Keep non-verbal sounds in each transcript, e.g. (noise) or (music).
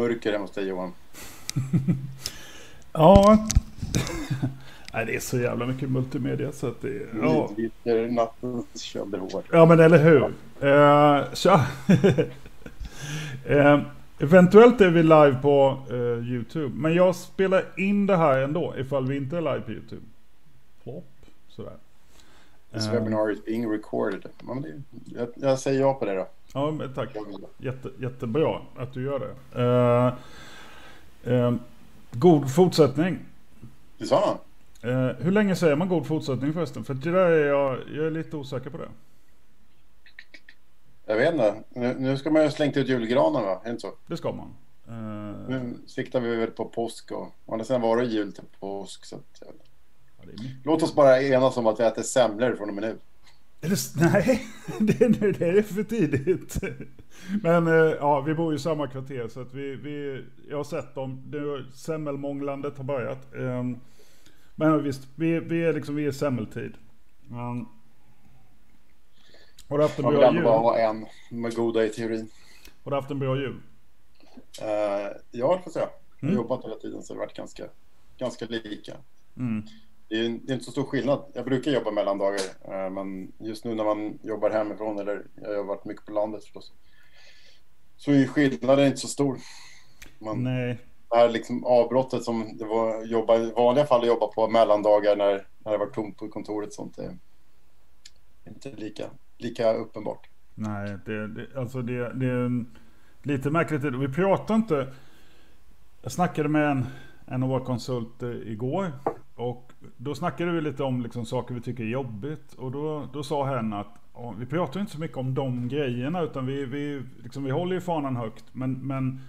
mörker hemma hos dig Johan. ja. (laughs) Nej, det är så jävla mycket multimedia så att det... Ja, Vidviker nattens köldehår. ja men eller hur. Uh, tja. (laughs) Eh, eventuellt är vi live på eh, YouTube. Men jag spelar in det här ändå ifall vi inte är live på YouTube. Plopp. Sådär. This webinar is being recorded. Ja, jag, jag säger ja på det då. Ja, men tack. Jätte, jättebra att du gör det. Eh, eh, god fortsättning. Det sa han. Eh, hur länge säger man god fortsättning förresten? För det där är jag, jag är lite osäker på det. Jag vet inte. Nu, nu ska man ju slängt ut julgranen va? Är inte så? Det ska man. Eh, Nu siktar vi väl på påsk och å andra sidan var det jul till påsk. Så att, ja, låt oss bara enas om att vi äter semlor från och med nu. Det, nej, (laughs) det, är- det är för tidigt. Men eh, ja, vi bor ju i samma kvarter så att vi, vi jag har sett dem. Det, semmelmånglandet har börjat. Ehm, Men visst, vi, vi är liksom, vi är semmeltid. Um, har du haft en Man vill bra jul? bara ha en med goda i teorin. Har du haft en bra jul? Uh, ja, det får jag säga. Jag har Mm. jobbat hela tiden så det har varit ganska, ganska lika. Mm. Det är, inte så stor skillnad. Jag brukar jobba mellandagar, eh, men just nu när man jobbar hemifrån, eller jag har varit mycket på landet förstås, så är skillnaden inte så stor. Man, Nej, det här liksom avbrottet som det var jobba, i vanliga fall att jobba på mellandagar när, när det var tomt på kontoret sånt är inte lika, lika uppenbart. nej, det, det, alltså det, det är lite märkligt. Vi pratar inte... Jag snackade med en, en av våra konsulter igår. Och då snackade vi lite om liksom saker vi tycker är jobbigt. Och då, då sa hen att ja, vi pratar inte så mycket om de grejerna. Utan vi, vi, liksom, vi håller ju fanan högt. Men, men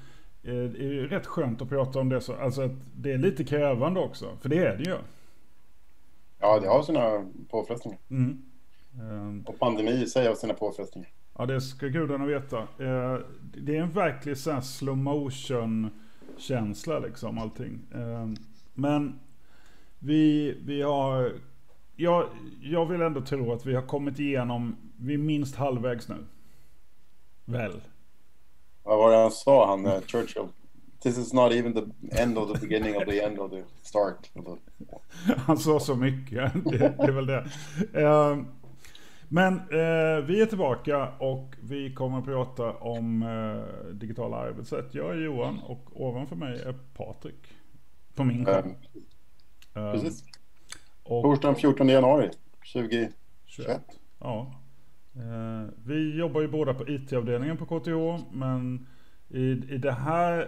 eh, det är ju rätt skönt att prata om det. Så, alltså att det är lite krävande också. För det är det ju. Ja, det har sina påfrestningar. Mm. Ehm, Och pandemi i sig har sina påfrestningar. Ja, det ska gudarna veta. Eh, det är en verklig sån här slow motion känsla liksom allting. Eh, men vi, vi har... Jag, jag vill ändå tro att vi har kommit igenom, vi är minst halvvägs nu. Väl? Vad var det han sa, han eh, Churchill? This is not even the end of the beginning of the end of the start. (laughs) Han sa så mycket. (laughs) Det, det är väl det. Eh, Men eh, vi är tillbaka och vi kommer att prata om eh, digitala arbetssätt. Jag är Johan och ovanför mig är Patrik. På min skärm. Eh, Eh, Precis. och Torsdagen 14 januari 2021. 21. Ja. Eh, vi jobbar ju båda på IT-avdelningen på KTH. Men i, i det här eh,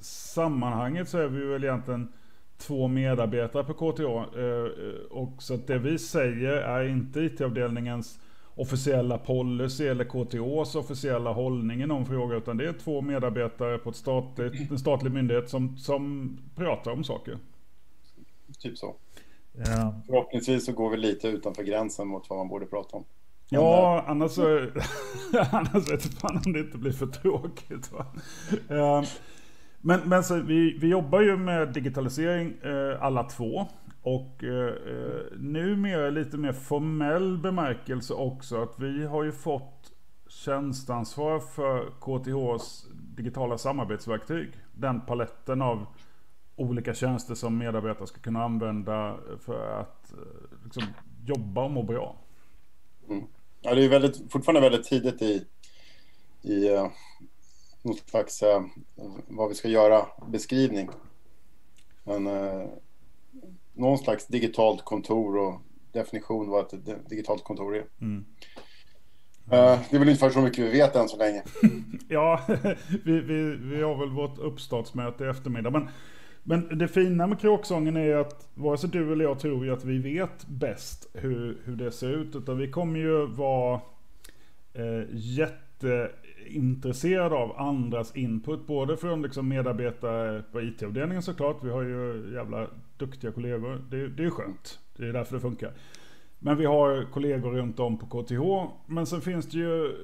sammanhanget så är vi väl egentligen två medarbetare på KTH. Eh, och så att det vi säger är inte IT-avdelningens officiella policy eller KTHs officiella hållning i någon fråga. Utan det är två medarbetare på ett statligt, en statlig myndighet som, som pratar om saker. Typ så. Ja. Förhoppningsvis så går vi lite utanför gränsen mot vad man borde prata om. Ja, annars så... (laughs) annars vet fan om det inte blir för tråkigt. Va? Eh, Men, men så vi, vi jobbar ju med digitalisering eh, alla två. Och eh, eh, numera lite mer formell bemärkelse också. Att vi har ju fått tjänstansvar för KTHs digitala samarbetsverktyg. Den paletten av olika tjänster som medarbetare ska kunna använda för att eh, liksom, jobba och må bra. Ja, det är väldigt, fortfarande väldigt tidigt i, i uh, någon slags uh, vad vi ska göra beskrivning. Men uh, någon slags digitalt kontor och definition vad ett di- digitalt kontor är. Mm. Eh, det är väl ungefär så mycket vi vet än så länge. (laughs) Ja, (laughs) vi, vi, vi har väl vårt uppstartsmöte i eftermiddag. Men, men det fina med kråksången är att vare sig du eller jag tror ju att vi vet bäst hur, hur det ser ut. Utan vi kommer ju vara eh, jätteintresserade av andras input. Både från liksom medarbetare på IT-avdelningen såklart. Vi har ju jävla duktiga kollegor. Det, det är ju skönt. Det är därför det funkar. Men vi har kollegor runt om på KTH. Men sen finns det ju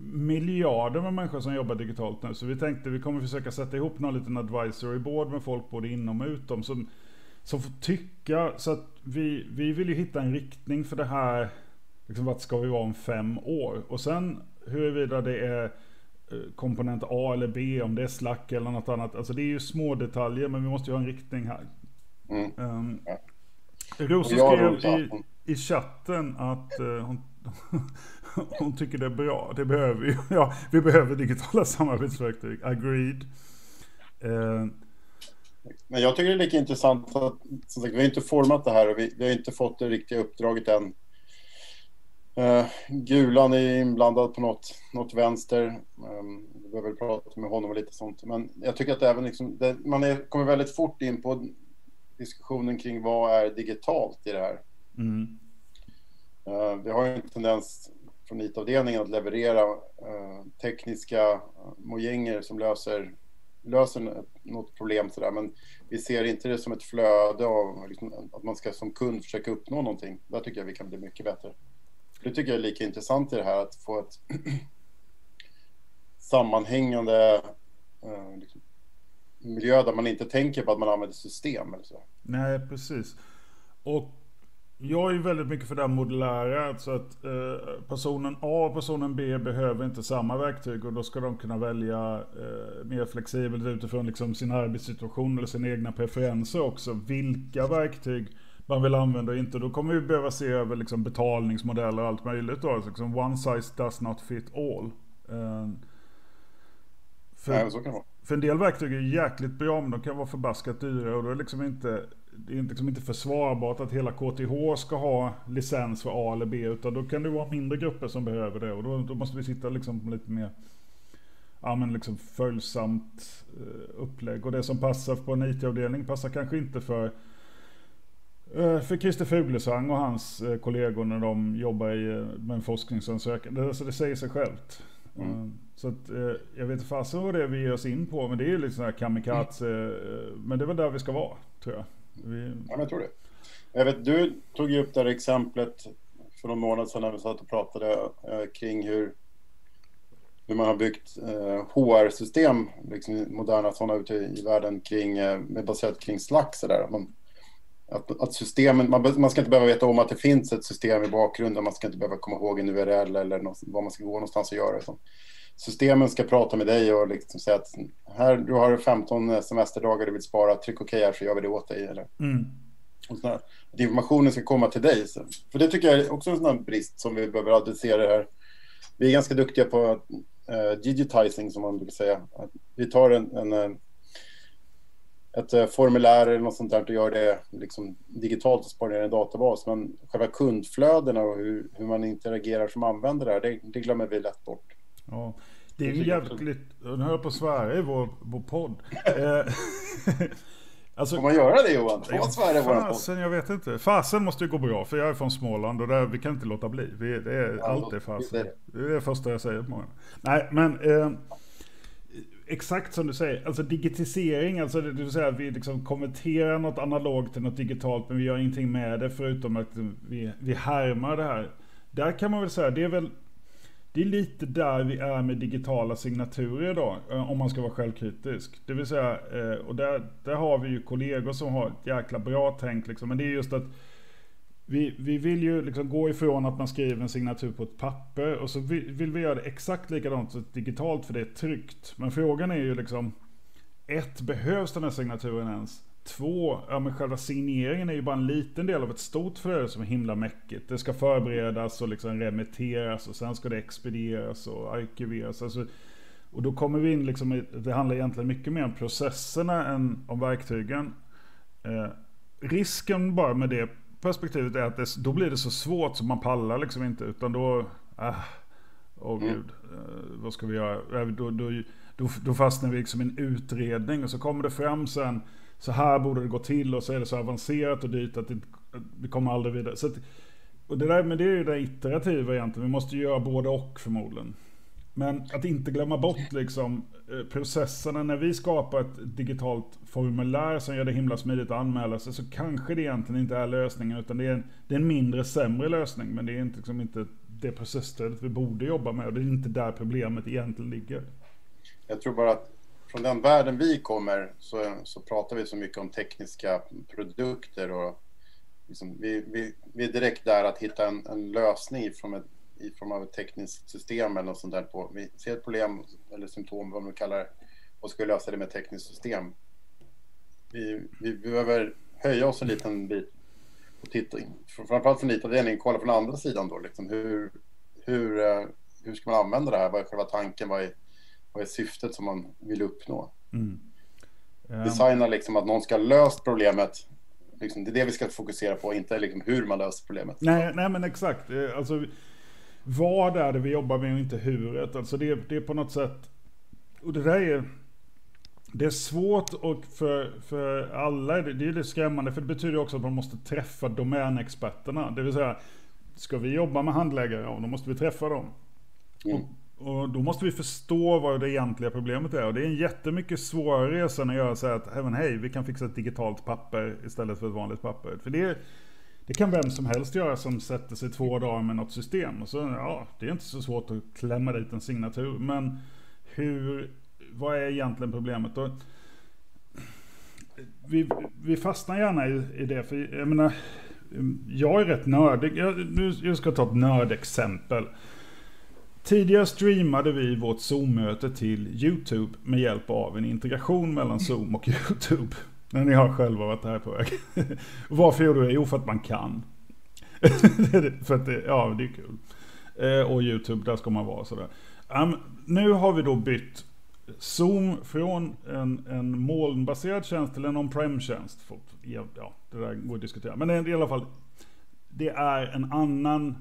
miljarder med människor som jobbar digitalt nu. Så vi tänkte vi kommer försöka sätta ihop någon liten advisory board med folk både inom och utom. Som, som får tycka. Så att vi, vi vill ju hitta en riktning för det här. Liksom vart ska vi vara om fem år? Och sen huruvida det är komponent A eller B, om det är slack eller något annat. Alltså det är ju små detaljer, men vi måste ju ha en riktning här. Mm. Um. Rosa skrev i, i chatten att uh, hon, (laughs) hon tycker det är bra. Det behöver vi. (laughs) Ja, vi behöver digitala samarbetsverktyg. Agreed. Uh, men jag tycker det är lika intressant att som sagt, vi har inte format det här och vi, vi har inte fått det riktiga uppdraget än. Uh, Gulan är inblandad på något, något vänster. Um, vi behöver prata med honom och lite sånt. Men jag tycker att även liksom, det, man är, kommer väldigt fort in på diskussionen kring vad är digitalt i det här. Mm. Eh, vi har ju en tendens från IT-avdelningen att leverera eh, tekniska eh, mojänger som löser, löser något problem sådär. Men vi ser inte det som ett flöde av liksom, att man ska som kund försöka uppnå någonting. Där tycker jag vi kan bli mycket bättre. Det tycker jag är lika intressant i det här att få ett (clears throat) sammanhängande liksom, miljö där man inte tänker på att man använder system eller så. Nej, precis. Och jag är väldigt mycket för det här modulära. Alltså att eh, personen A och personen B behöver inte samma verktyg och då ska de kunna välja eh, mer flexibelt utifrån liksom sin arbetssituation eller sina egna preferenser också. Vilka verktyg man vill använda och inte. Då kommer vi behöva se över liksom betalningsmodeller och allt möjligt. Då. Alltså liksom one size does not fit all. Eh, för, Nej, så kan det vara. För en del verktyg är jäkligt bra men de kan vara förbaskat dyra och då är liksom inte det är liksom inte försvarbart att hela KTH ska ha licens för A eller B utan då kan det vara mindre grupper som behöver det och då, då måste vi sitta liksom lite mer ja, men liksom följsamt uh, upplägg och det som passar på en IT-avdelning passar kanske inte för uh, för Christer Fuglesang och hans uh, kollegor när de jobbar i, med en forskningsansökan. Det, alltså det säger sig själlt. Mm. Så att, eh, jag vet inte fasen vad det är vi ger oss in på, men det är liksom här kamikaze. Mm. Men det är väl där vi ska vara, tror jag. Vi... Ja, men jag tror det. Jag vet, du tog ju upp det här exemplet för någon månad sedan när vi satt och pratade eh, kring hur, hur man har byggt eh, HR-system, liksom moderna sådana ute i, i världen, kring, eh, baserat kring Slack. Så där. Man, att, att systemen, man, man ska inte behöva veta om att det finns ett system i bakgrunden, man ska inte behöva komma ihåg en URL eller något, var man ska gå någonstans och göra. Så systemen ska prata med dig och liksom säga att här, du har 15 semesterdagar du vill spara, tryck okej här så gör vi det åt dig. Eller, mm. Att informationen ska komma till dig. Så. För det tycker jag är också en sån brist som vi behöver adressera här. Vi är ganska duktiga på uh, digitizing som man brukar säga. Att vi tar en, en eh, ett uh, formulär eller något sånt där och gör det liksom digitalt och sparar ner en databas. Men själva kundflödena och hur, hur man interagerar som användare, det, det glömmer vi lätt bort. Ja. Det är ju jävligt, nu hör jag på att svära i vår, vår podd. (laughs) Eh, alltså, Får man göra det Johan? Får man svära i vår podd? jag vet inte. Fasen måste ju gå bra, för jag är från Småland och där, vi kan inte låta bli. Vi, det är ja, alltid fasen. Det är det första jag säger på morgonen. Nej, men... Eh, exakt som du säger, alltså digitisering, alltså det vill säga att vi liksom konverterar något analogt till något digitalt men vi gör ingenting med det förutom att vi, vi härmar det här. Där kan man väl säga, det är väl det är lite där vi är med digitala signaturer idag, eh, om man ska vara självkritisk. Det vill säga, eh, och där, där har vi ju kollegor som har ett jäkla bra tänk liksom. Men det är just att vi, vi vill ju liksom gå ifrån att man skriver en signatur på ett papper och så vill, vill vi göra det exakt likadant digitalt för det är tryggt. Men frågan är ju liksom, ett, behövs den här signaturen ens? Två, ja men själva signeringen är ju bara en liten del av ett stort flöde som är himla mäckigt. Det ska förberedas och liksom remitteras och sen ska det expedieras och arkiveras. Alltså, och då kommer vi in liksom, det handlar egentligen mycket mer om processerna än om verktygen. Eh, risken bara med det perspektivet är att det, då blir det så svårt så man pallar liksom inte. Utan då, äh, åh mm. gud, eh, vad ska vi göra? Eh, då, då, då, då fastnar vi liksom i en utredning och så kommer det fram sen så här borde det gå till och så är det så avancerat och dyrt att det, det kommer aldrig vidare. Så att, och det där, men det är ju det iterativa egentligen. Vi måste göra både och förmodligen. Men att inte glömma bort liksom eh, processerna när vi skapar ett digitalt formulär som gör det himla smidigt att anmäla sig så kanske det egentligen inte är lösningen utan det är en, det är en mindre sämre lösning men det är inte, liksom inte det processstödet vi borde jobba med och det är inte där problemet egentligen ligger. Jag tror bara att från den världen vi kommer så, så pratar vi så mycket om tekniska produkter och liksom, vi, vi, vi är direkt där att hitta en, en lösning från ett i form av ett tekniskt system eller något sånt där på. Vi ser ett problem eller symptom, vad man kallar det, och ska lösa det med ett tekniskt system. Vi, vi behöver höja oss en liten bit och titta, framförallt från IT-avdelningen, kolla från andra sidan då, liksom hur, hur, eh, hur ska man använda det här? Vad är själva tanken? Vad är, vad är syftet som man vill uppnå? Mm. Um... Designa liksom att någon ska ha löst problemet Liksom, det är det vi ska fokusera på, inte liksom hur man löser problemet. Nej, nej men exakt. Eh, alltså, vad är det vi jobbar med och inte huret? Alltså det, det är på något sätt... Och det där är... Det är svårt och för, för alla, det, det är lite skrämmande för det betyder också att man måste träffa domänexperterna. Det vill säga, ska vi jobba med handläggare, ja då måste vi träffa dem. Mm. Och, och, då måste vi förstå vad det egentliga problemet är. Och det är en jättemycket svårare resa än att göra så här att, även hej, vi kan fixa ett digitalt papper istället för ett vanligt papper. För det, det kan vem som helst göra som sätter sig två dagar med något system. Och så, ja, det är inte så svårt att klämma dit en signatur. Men hur, vad är egentligen problemet? Och, vi, vi fastnar gärna i, i det, för jag menar, jag är rätt nördig. Jag, nu, jag ska ta ett nördexempel. Tidigare streamade vi vårt Zoom-möte till YouTube med hjälp av en integration mellan Zoom och YouTube. När ni har själva varit här på väg. (laughs) Varför gjorde du det? Jo, för att man kan. (laughs) för att det, ja, det är kul. Eh, och YouTube, där ska man vara sådär. Um, nu har vi då bytt Zoom från en, en molnbaserad tjänst till en on-prem-tjänst. Ja, det där går att diskutera. Men i alla fall, det är en annan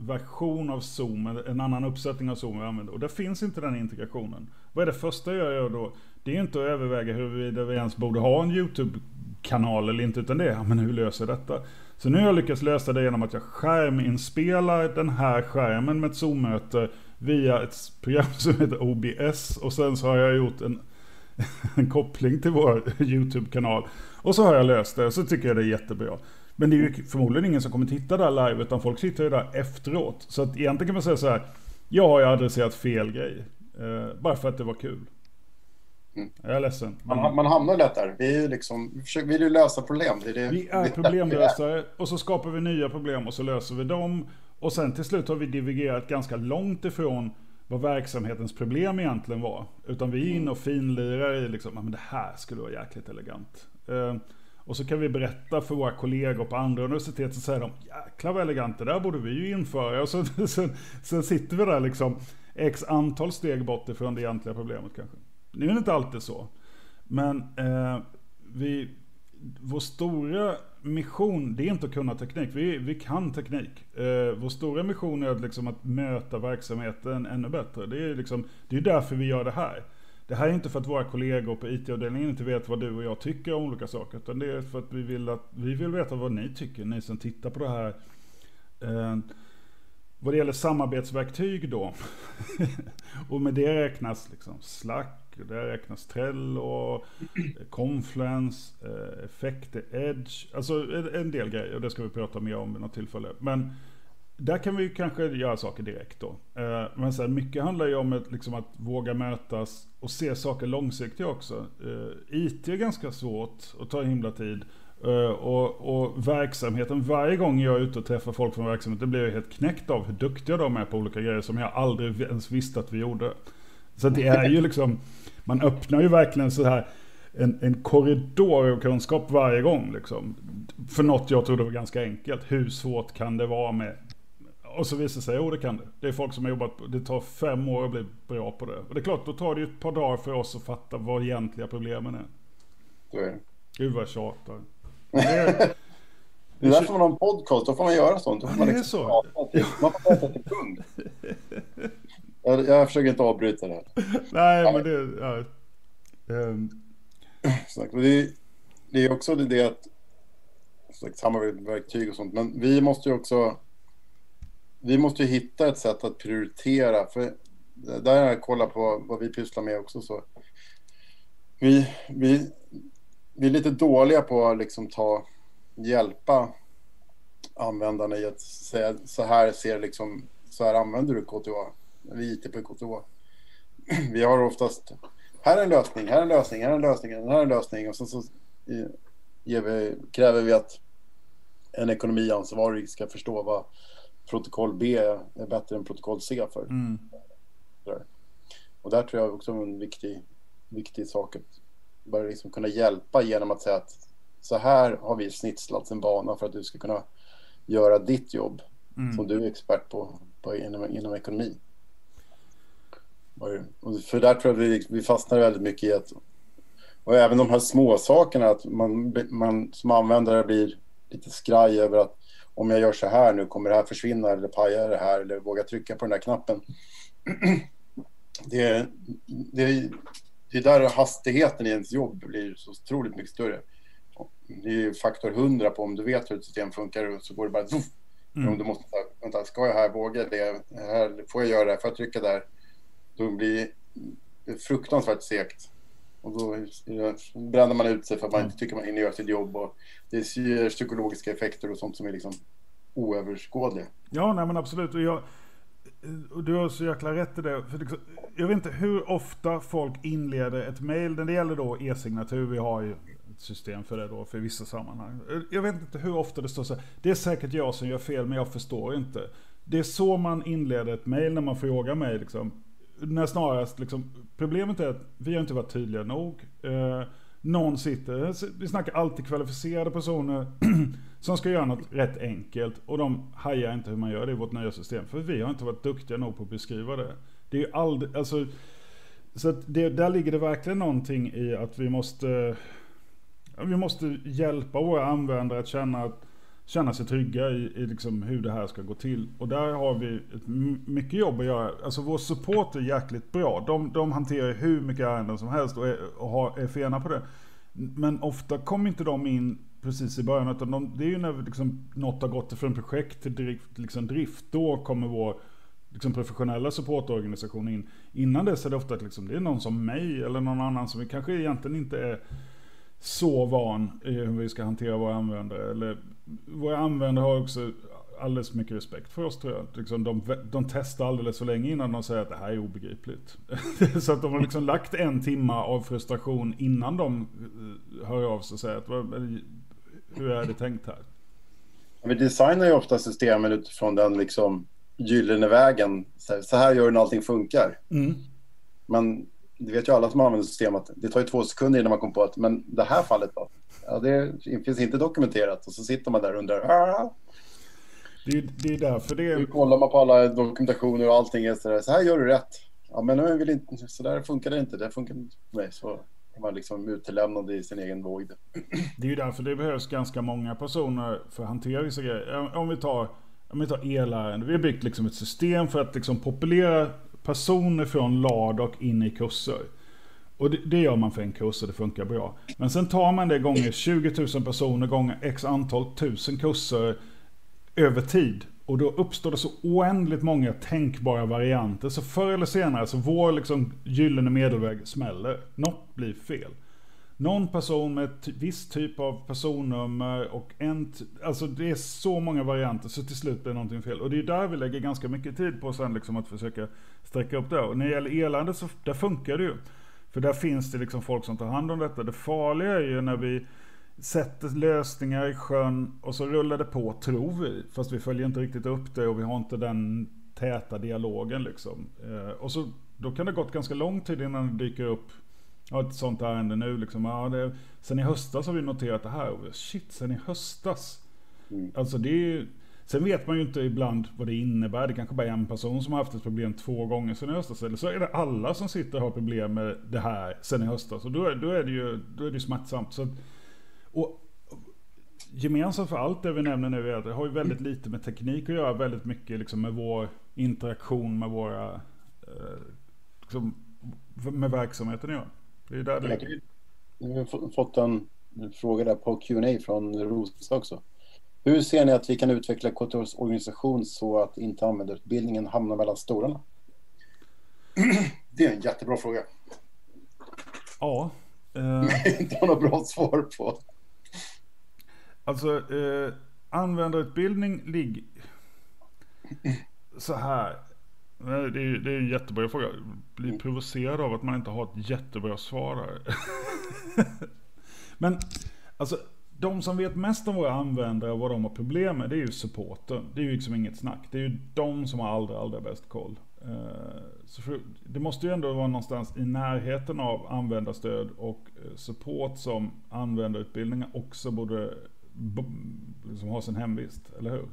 version av Zoom, en annan uppsättning av Zoom vi använder. Och där finns inte den integrationen. Vad är det första jag gör då? Det är inte att överväga huruvida vi ens borde ha en YouTube-kanal eller inte, utan det är, ja, men hur löser jag detta? Så nu har jag lyckats lösa det genom att jag skärminspelar den här skärmen med ett Zoom-möte via ett program som heter OBS. Och sen så har jag gjort en, (laughs) en koppling till vår YouTube-kanal. Och så har jag löst det, och så tycker jag det är jättebra. Men det är ju förmodligen ingen som kommer titta där live, utan folk sitter ju där efteråt. Så att egentligen kan man säga så här, ja, jag har adresserat fel grej. Eh, bara för att det var kul. Mm. Jag är ledsen. Man, man hamnar lätt där. Vi, är ju liksom, vi försöker, vill ju lösa problem. Det är det, vi är problemlösare och så skapar vi nya problem och så löser vi dem. Och sen till slut har vi divergerat ganska långt ifrån vad verksamhetens problem egentligen var. Utan vi är inne och finlirar i liksom, men det här skulle vara jäkligt elegant. Eh, och så kan vi berätta för våra kollegor på andra universitet så säger de jäklar vad elegant, det där borde vi ju införa. Och så, (laughs) sen, sen sitter vi där liksom x antal steg bort ifrån det egentliga problemet kanske. Nu är det inte alltid så. Men eh, vi, vår stora mission, det är inte att kunna teknik. Vi, vi kan teknik. Eh, vår stora mission är att, liksom, att möta verksamheten ännu bättre. Det är, liksom, det är därför vi gör det här. Det här är inte för att våra kollegor på IT-avdelningen inte vet vad du och jag tycker om olika saker. Utan det är för att vi vill, att, vi vill veta vad ni tycker, ni som tittar på det här. Eh, vad det gäller samarbetsverktyg då. (laughs) och med det räknas liksom Slack, det räknas Trello, eh, Confluence, eh, Effekter, Edge. Alltså en del grejer och det ska vi prata mer om vid något tillfälle. Men där kan vi kanske göra saker direkt då. Eh, men sen mycket handlar ju om ett, liksom att våga mötas och se saker långsiktigt också. Eh, IT är ganska svårt och tar himla tid. Eh, och, och, verksamheten, varje gång jag är ute och träffar folk från verksamheten blir jag helt knäckt av hur duktiga de är på olika grejer som jag aldrig ens visste att vi gjorde. Så det är ju liksom, man öppnar ju verkligen så här en, en korridor av kunskap varje gång. Liksom. För något jag trodde var ganska enkelt. Hur svårt kan det vara med och så visar det sig, jo det kan det. Det är folk som har jobbat, det tar fem år att bli bra på det. Och det är klart, då tar det ju ett par dagar för oss att fatta vad egentliga problemen är. Så är det. Gud vad jag tjatar. (laughs) Det är, det är därför man har en podcast, då får man göra sånt. Då får man liksom så. Man får prata till punkt. (laughs) Jag, jag försöker inte avbryta det här. Nej, ja. men det... Ja. Um. Det, är, det är också det att samarbetsverktyg och sånt, men vi måste ju också vi måste ju hitta ett sätt att prioritera. För där har jag kollat på vad vi pysslar med också. Så vi, vi, vi är lite dåliga på att liksom ta, hjälpa användarna i att säga så här ser liksom, så här använder du KTH. Vi IT på KTA. (clears throat) Vi har oftast, här är en lösning, här är en lösning, här är en lösning, här är en lösning och sen så ger vi, kräver vi att en ekonomiansvarig ska förstå vad protokoll B är bättre än protokoll C för. Mm. Och där tror jag också är en viktig, viktig sak att börja liksom kunna hjälpa genom att säga att så här har vi snitslat en bana för att du ska kunna göra ditt jobb Mm. som du är expert på, på inom, inom ekonomi. Och för där tror jag vi, vi fastnar väldigt mycket i att och även de här små sakerna att man, man som användare blir lite skraj över att om jag gör så här nu kommer det här försvinna eller paja det här eller våga trycka på den där knappen. (clears throat) Det, det, det är där hastigheten i ens jobb blir så otroligt mycket större. Det är faktor 100 på om du vet hur ett system funkar så går det bara zoom. Mm. Om du måste, vänta, ska jag här, våga det, här, får jag göra det, får jag trycka där? Då blir det fruktansvärt segt. Och då bränner man ut sig för att man inte tycker man hinner göra sitt jobb. Och det ger psykologiska effekter och sånt som är liksom oöverskådliga. Ja, nej men absolut. Och jag, och du har så jäkla rätt i det. För jag vet inte hur ofta folk inleder ett mail. När det gäller då e-signatur, vi har ju ett system för det då för vissa sammanhang. Jag vet inte hur ofta det står så här. Det är säkert jag som gör fel men jag förstår inte. Det är så man inleder ett mail när man frågar mig liksom. När snarast liksom, problemet är att vi har inte varit tydliga nog. Eh, någon sitter, vi snackar alltid kvalificerade personer (clears throat) som ska göra något rätt enkelt och de hajar inte hur man gör det i vårt nya system. För vi har inte varit duktiga nog på att beskriva det. Det är ju aldrig, alltså, så att det, där ligger det verkligen någonting i att vi måste, vi måste hjälpa våra användare att känna, att, känna sig trygga i, i liksom hur det här ska gå till. Och där har vi ett, mycket jobb att göra. Alltså vår support är jäkligt bra. De, de hanterar hur mycket ärenden som helst och är, och har, är fena på det. Men ofta kommer inte de in precis i början. Utan de, det är ju när liksom något har gått från projekt till drift, liksom drift. Då kommer vår liksom professionella supportorganisation in. Innan dess är det ofta att liksom, det är någon som mig eller någon annan som vi kanske egentligen inte är så van i hur vi ska hantera våra användare. Eller, våra användare har också alldeles mycket respekt för oss tror jag. Liksom, de, de testar alldeles för länge innan de säger att det här är obegripligt. (laughs) så att de har liksom lagt en timma av frustration innan de hör av sig och säger att hur är det tänkt här? Vi designar ju ofta systemen utifrån den liksom gyllene vägen. Så här gör du när allting funkar. Mm. Men det vet ju alla som använder system att det tar ju två sekunder innan man kommer på att men det här fallet då? Ja, det finns inte dokumenterat och så sitter man där och undrar. Aah! Det är, det är därför det är... Nu kollar man på alla dokumentationer och allting är sådär. Så här gör du rätt. Ja, men nu vill inte, så där funkar det inte. Det funkar inte för mig. Så är man liksom utelämnad i sin egen vågd. Det är ju därför det behövs ganska många personer för att hantera vissa grejer. Om vi tar, om vi tar elärenden. Vi har byggt liksom ett system för att liksom populera personer från LAD och in i kurser. Och det, det, gör man för en kurs och det funkar bra. Men sen tar man det gånger 20 000 personer gånger x antal tusen kurser över tid. Och då uppstår det så oändligt många tänkbara varianter. Så förr eller senare så vår liksom gyllene medelväg smäller. Något blir fel. Någon person med ett visst typ av personnummer och en... Alltså det är så många varianter så till slut blir någonting fel. Och det är där vi lägger ganska mycket tid på sen liksom att försöka sträcka upp det. Och när det gäller elände så där funkar det ju. För där finns det liksom folk som tar hand om detta. Det farliga är ju när vi sätter lösningar i sjön och så rullar det på, tror vi. Fast vi följer inte riktigt upp det och vi har inte den täta dialogen liksom. Eh, och så, då kan det gått ganska lång tid innan det dyker upp ja, ett sånt ärende nu liksom. Ja, det, sen i höstas har vi noterat det här. Shit, sen i höstas. Mm. Alltså det är Sen vet man ju inte ibland vad det innebär. Det kanske bara är en person som har haft ett problem två gånger sen i höstas. Eller så är det alla som sitter och har problem med det här sen i höstas. Och då är, då är det ju då är det smärtsamt. Så att, och gemensamt för allt det vi nämner nu är att det har ju väldigt lite med teknik att göra. Väldigt mycket liksom med vår interaktion med våra eh, liksom, med verksamheten att göra. Det är där det ligger. Vi har fått en fråga där på Q&A från Rosa också. Hur ser ni att vi kan utveckla KTHs organisation så att inte användarutbildningen hamnar mellan stolarna? Det är en jättebra fråga. Ja. Eh, (laughs) inte har något bra svar på. Alltså, eh, användarutbildning ligger... Så här. Det är, det är en jättebra fråga. Jag blir provocerad av att man inte har ett jättebra svar här. (laughs) Men, alltså de som vet mest om våra användare och vad de har problem med, det är ju supporten. Det är ju liksom inget snack. Det är ju de som har allra, allra bäst koll. Eh, så för, det måste ju ändå vara någonstans i närheten av användarstöd och eh, support som användarutbildningar också borde liksom ha sin hemvist, eller hur?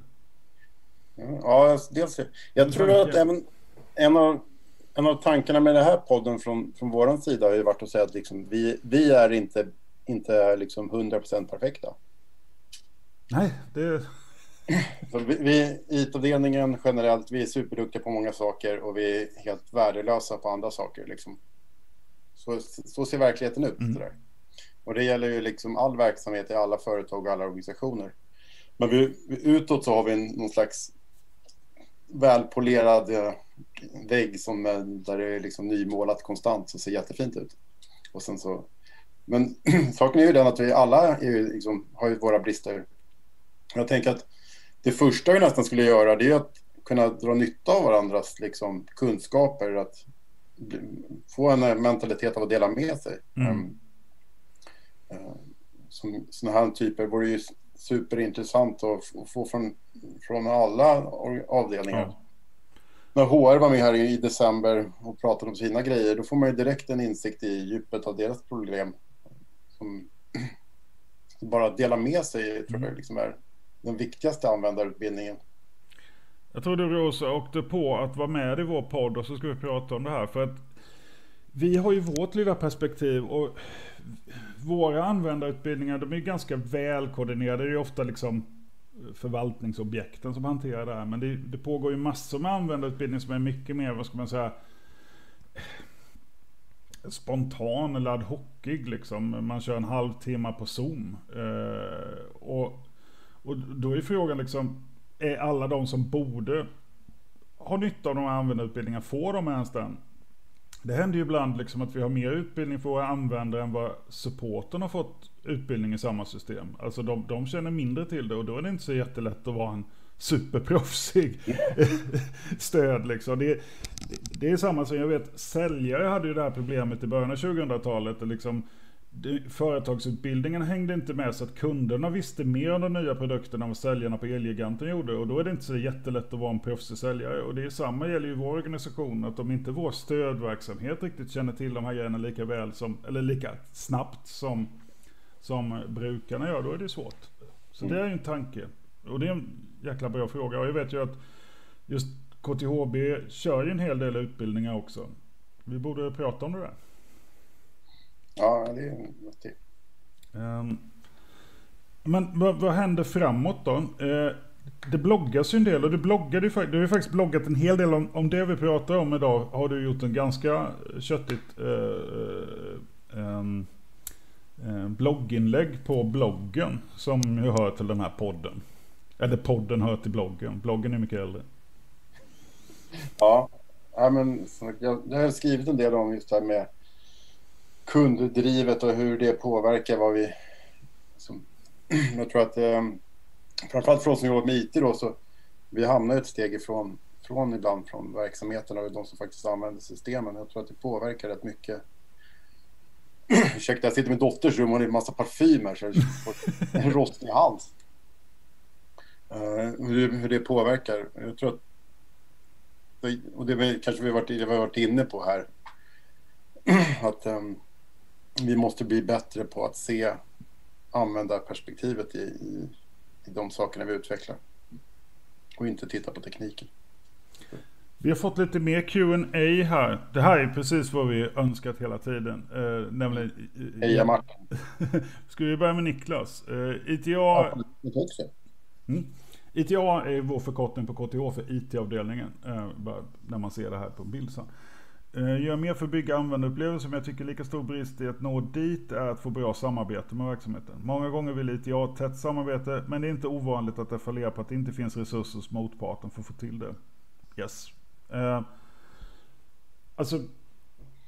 Ja, dels Jag tror att även en av, en av tankarna med den här podden från, från vår sida har ju varit att säga att liksom, vi, vi är inte, inte liksom 100% perfekta. Nej, det... (laughs) Så vi, vi IT-avdelningen generellt, vi är superduktiga på många saker och vi är helt värdelösa på andra saker. Liksom. Så, så ser verkligheten ut. Mm. Där. Och det gäller ju liksom all verksamhet i alla företag och alla organisationer. Men vi, utåt så har vi någon slags välpolerad eh, vägg som, där det är liksom nymålat konstant så ser jättefint ut. Och sen så, men (clears throat) saken är ju den att vi alla är liksom, har våra brister. Jag tänker att det första vi nästan skulle göra det är att kunna dra nytta av varandras liksom, kunskaper. Att få en mentalitet av att dela med sig. Mm. Uh, som, sådana här typer vore ju superintressant att få från, från alla avdelningar. Mm. När HR var med här i december och pratade om sina grejer, då får man ju direkt en insikt i djupet av deras problem. Som (clears throat) bara dela med sig tror jag liksom är den viktigaste användarutbildningen. Jag tror du Rosa åkte på att vara med i vår podd och så ska vi prata om det här. För att vi har ju vårt lilla perspektiv och våra användarutbildningar de är ganska välkoordinerade. Det är ofta liksom förvaltningsobjekten som hanterar det här. Men det, det pågår ju massor med användarutbildning som är mycket mer, vad ska man säga, spontan eller ad hocig liksom. Man kör en halvtimme på Zoom. Eh, och, och då är frågan liksom, är alla de som borde ha nytta av de här användarutbildningarna, får de ens den? Det händer ju ibland liksom att vi har mer utbildning för våra användare än vad supporten har fått utbildning i samma system. Alltså de, de känner mindre till det och då är det inte så jättelätt att vara en superproffsig (laughs) stöd liksom. Det, det, är samma som jag vet, säljare hade ju det här problemet i början av 2000-talet. Liksom, företagsutbildningen hängde inte med så att kunderna visste mer om de nya produkterna än vad säljarna på Elgiganten gjorde. Och då är det inte så jättelätt att vara en proffsig säljare. Och det är samma gäller ju vår organisation. Att om inte vår stödverksamhet riktigt känner till de här grejerna lika väl som, eller lika snabbt som, som brukarna gör, då är det svårt. Så mm. det är ju en tanke. Och det är en jäkla bra fråga. Och jag vet ju att just KTHB kör ju en hel del utbildningar också. Vi borde prata om det där. Ja, det är något um, Men vad, vad händer framåt då? Uh, det bloggas ju en del och du bloggade ju, du har ju faktiskt bloggat en hel del om, om det vi pratar om idag. Har du gjort en ganska köttigt uh, um, uh, blogginlägg på bloggen som ju hör till den här podden. Eller podden hör till bloggen. Bloggen är mycket äldre. Ja, ja men jag, jag har skrivit en del om just det här med kunddrivet och hur det påverkar vad vi... Som, (clears throat) jag tror att eh, framförallt för oss som jobbar med IT då så vi hamnar ett steg ifrån från ibland från verksamheterna och de som faktiskt använder systemen. Jag tror att det påverkar rätt mycket. (clears throat) Ursäkta, jag sitter i min dotters rum och det är en massa parfymer så jag får en rostig hals. Uh, hur, hur, det påverkar. Jag tror att och det kanske vi har varit, vi har varit inne på här. (clears throat) Att um, vi måste bli bättre på att se användarperspektivet i, i, i de sakerna vi utvecklar. Och inte titta på tekniken. Vi har fått lite mer Q&A här. Det här är precis vad vi önskat hela tiden. Eh, nämligen... Heja Martin. (laughs) Ska vi börja med Niklas? Eh, ITA... Ja, mm. ITA är vår förkortning på KTH för IT-avdelningen. Eh, när man ser det här på bild sen. Eh, gör mer för att bygga användarupplevelser, men jag tycker lika stor brist i att nå dit är att få bra samarbete med verksamheten. Många gånger vill ITA ha tätt samarbete, men det är inte ovanligt att det fallerar på att det inte finns resurser hos motparten för att få till det. Yes. Eh, alltså,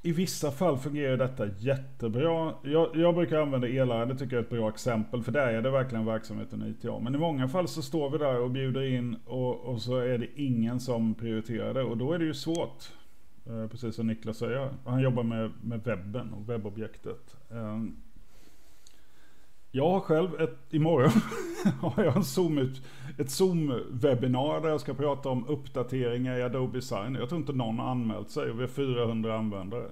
i vissa fall fungerar detta jättebra. Jag, jag brukar använda elare, det tycker jag är ett bra exempel, för där är det verkligen verksamheten i ITA. Men i många fall så står vi där och bjuder in och, och så är det ingen som prioriterar det och då är det ju svårt. Eh, precis som Niklas säger. Han jobbar med, med webben och webbobjektet. Ehm, jag har själv ett, imorgon (laughs) har jag en Zoom ut, ett Zoom-webbinar där jag ska prata om uppdateringar i Adobe Sign. Jag tror inte någon har anmält sig och vi har 400 användare.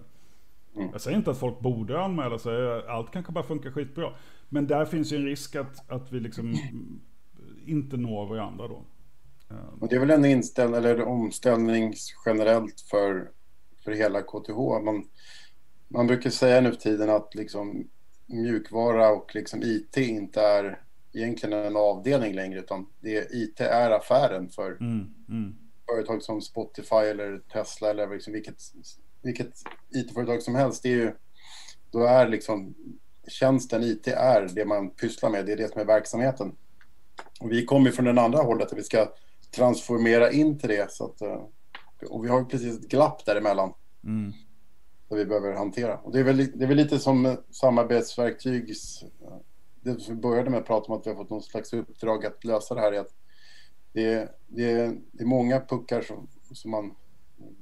Mm. Jag säger inte att folk borde anmäla sig, allt kanske bara funkar skitbra. Men där finns ju en risk att, att vi liksom (clears throat) inte når varandra då. Och det är väl en inställning, eller omställning generellt för, för hela KTH. Man, man brukar säga nu för tiden att liksom mjukvara och liksom IT inte är egentligen en avdelning längre utan det, IT är affären för mm, mm. företag som Spotify eller Tesla eller liksom vilket, vilket IT-företag som helst. Det är ju, då är liksom tjänsten IT är det man pysslar med, det är det som är verksamheten. Och vi kommer från den andra hållet att vi ska transformera in till det. Så att, eh, och vi har precis ett glapp däremellan. Mm. Som vi behöver hantera. Och det är väl, det är väl lite som samarbetsverktyg. Det vi började med att prata om att vi har fått någon slags uppdrag att lösa det här. Är att det, är, det, är, det är många puckar som, som man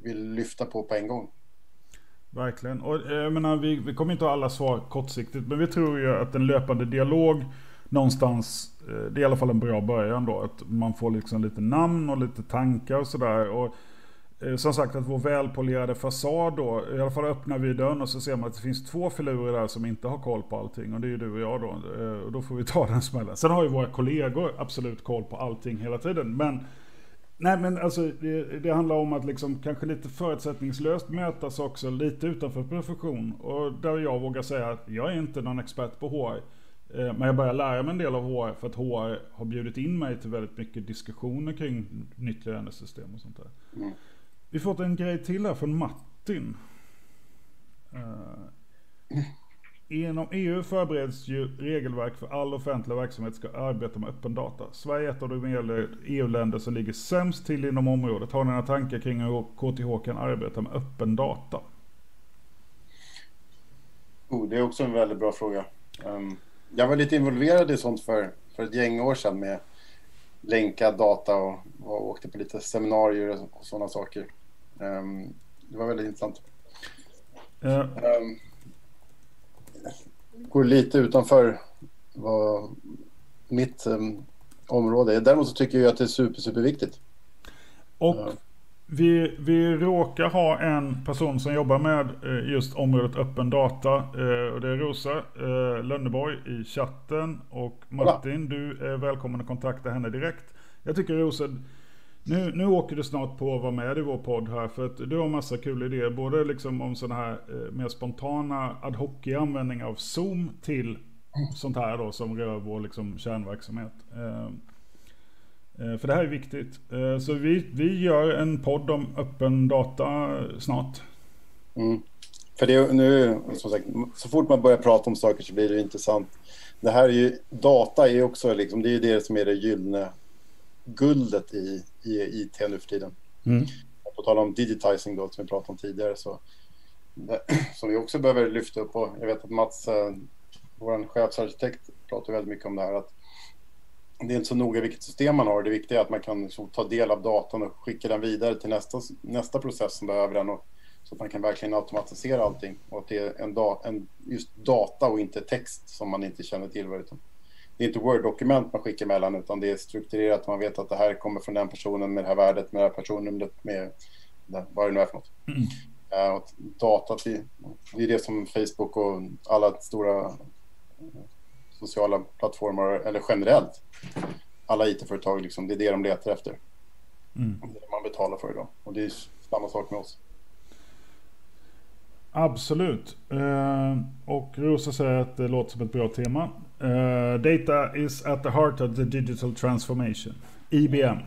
vill lyfta på på en gång. Verkligen. Och eh, jag menar, vi, vi kommer inte ha alla svar kortsiktigt, men vi tror ju att en löpande dialog någonstans, eh, det är i alla fall en bra början då. Att man får liksom lite namn och lite tankar och sådär. Och Eh, som sagt att vår välpolerade fasad då, i alla fall öppnar vi dörren och så ser man att det finns två filurer där som inte har koll på allting. Och det är ju du och jag då. Eh, och då får vi ta den smällen. Sen har ju våra kollegor absolut koll på allting hela tiden. Men Nej men alltså det, det, handlar om att liksom kanske lite förutsättningslöst mötas också lite utanför profession. Och där jag vågar säga att jag är inte någon expert på HR. Eh, men jag börjar lära mig en del av HR för att HR har bjudit in mig till väldigt mycket diskussioner kring nytt lönesystem och sånt där. Mm. Vi fått en grej till här från Martin. Uh, inom EU förbereds ju regelverk för all offentlig verksamhet ska arbeta med öppen data. Sverige är ett av de EU-länder e som ligger sämst till inom området. Har ni några tankar kring hur KTH kan arbeta med öppen data? Oh, det är också en väldigt bra fråga. Um, jag var lite involverad i sånt för, för ett gäng år sedan med länkad data och, och åkte på lite seminarier och sådana saker. Um, det var väldigt intressant. Ja. Um, går lite utanför vad mitt um, område är. Däremot så tycker jag att det är super, superviktigt. Och vi, vi råkar ha en person som jobbar med eh, just området öppen data. Eh, och det är Rosa eh, Lönneborg i chatten. Och Martin, du är välkommen att kontakta henne direkt. Jag tycker Rosa, nu, nu åker du snart på att vara med i vår podd här. För att du har massa kul idéer. Både liksom om sådana här eh, mer spontana ad hoc-användning av Zoom till sånt här då som rör vår liksom kärnverksamhet. Eh, eh, för det här är viktigt. Eh, så vi, vi gör en podd om öppen data snart. Mm. För det nu, som sagt, så fort man börjar prata om saker så blir det intressant. Det här är ju, data är också liksom, det är det som är det gyllene guldet i, i IT nu för tiden. Mm. På tal om digitizing då, som vi pratade om tidigare, så (clears throat) som vi också behöver lyfta upp. Och jag vet att Mats, eh, vår chefsarkitekt, pratar väldigt mycket om det här. att det är inte så noga vilket system man har. Det viktiga är att man kan liksom ta del av datan och skicka den vidare till nästa, nästa process som behöver den. Och, så att man kan verkligen automatisera allting. Och att det är en, da, en just data och inte text som man inte känner till. Utan det är inte Word-dokument man skickar mellan utan det är strukturerat. Man vet att det här kommer från den personen med det här värdet, med det här personnumret, med vad det nu är för något. Mm. Uh, och data, det, det är det som Facebook och alla stora sociala plattformar eller generellt alla IT-företag, liksom, det är det de letar efter. Mm. Det är det man betalar för idag. Och det är samma sak med oss. Absolut. Eh, och Rosa säger att det låter som ett bra tema. Eh, data is at the heart of the digital transformation. IBM.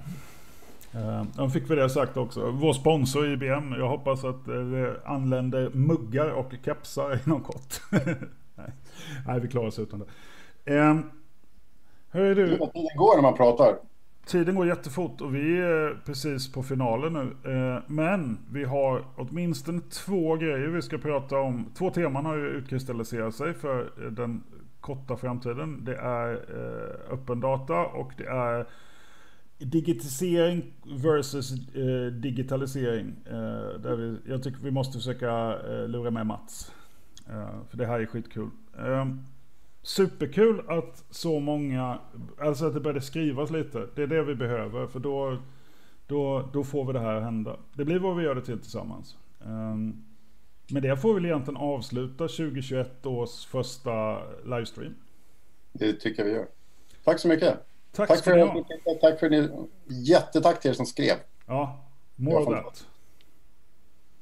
Eh, de fick vi det sagt också. Vår sponsor IBM. Jag hoppas att det anländer muggar och kepsar inom kort. (laughs) Nej. Vi klarar oss utan det. Hur är du? Tiden går när man pratar. Tiden går jättefort och vi är precis på finalen nu. Eh, men vi har åtminstone två grejer vi ska prata om. Två teman har ju utkristalliserat sig för eh, den korta framtiden. Det är eh, öppen data och det är digitisering versus digitalisering. Där vi, jag tycker vi måste försöka lura med Mats. För det här är skitkul superkul att så många, alltså att det började skrivas lite. Det är det vi behöver för då, då, då får vi det här hända. Det blir vad vi gör det till tillsammans. Um, men det får väl egentligen avsluta 2021 års första livestream. Det tycker jag vi gör. Tack så mycket. Tack, tack för, ha. tack för ni, jättetack till er som skrev. Ja, more of that.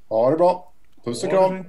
Ha det bra. Puss och det kram.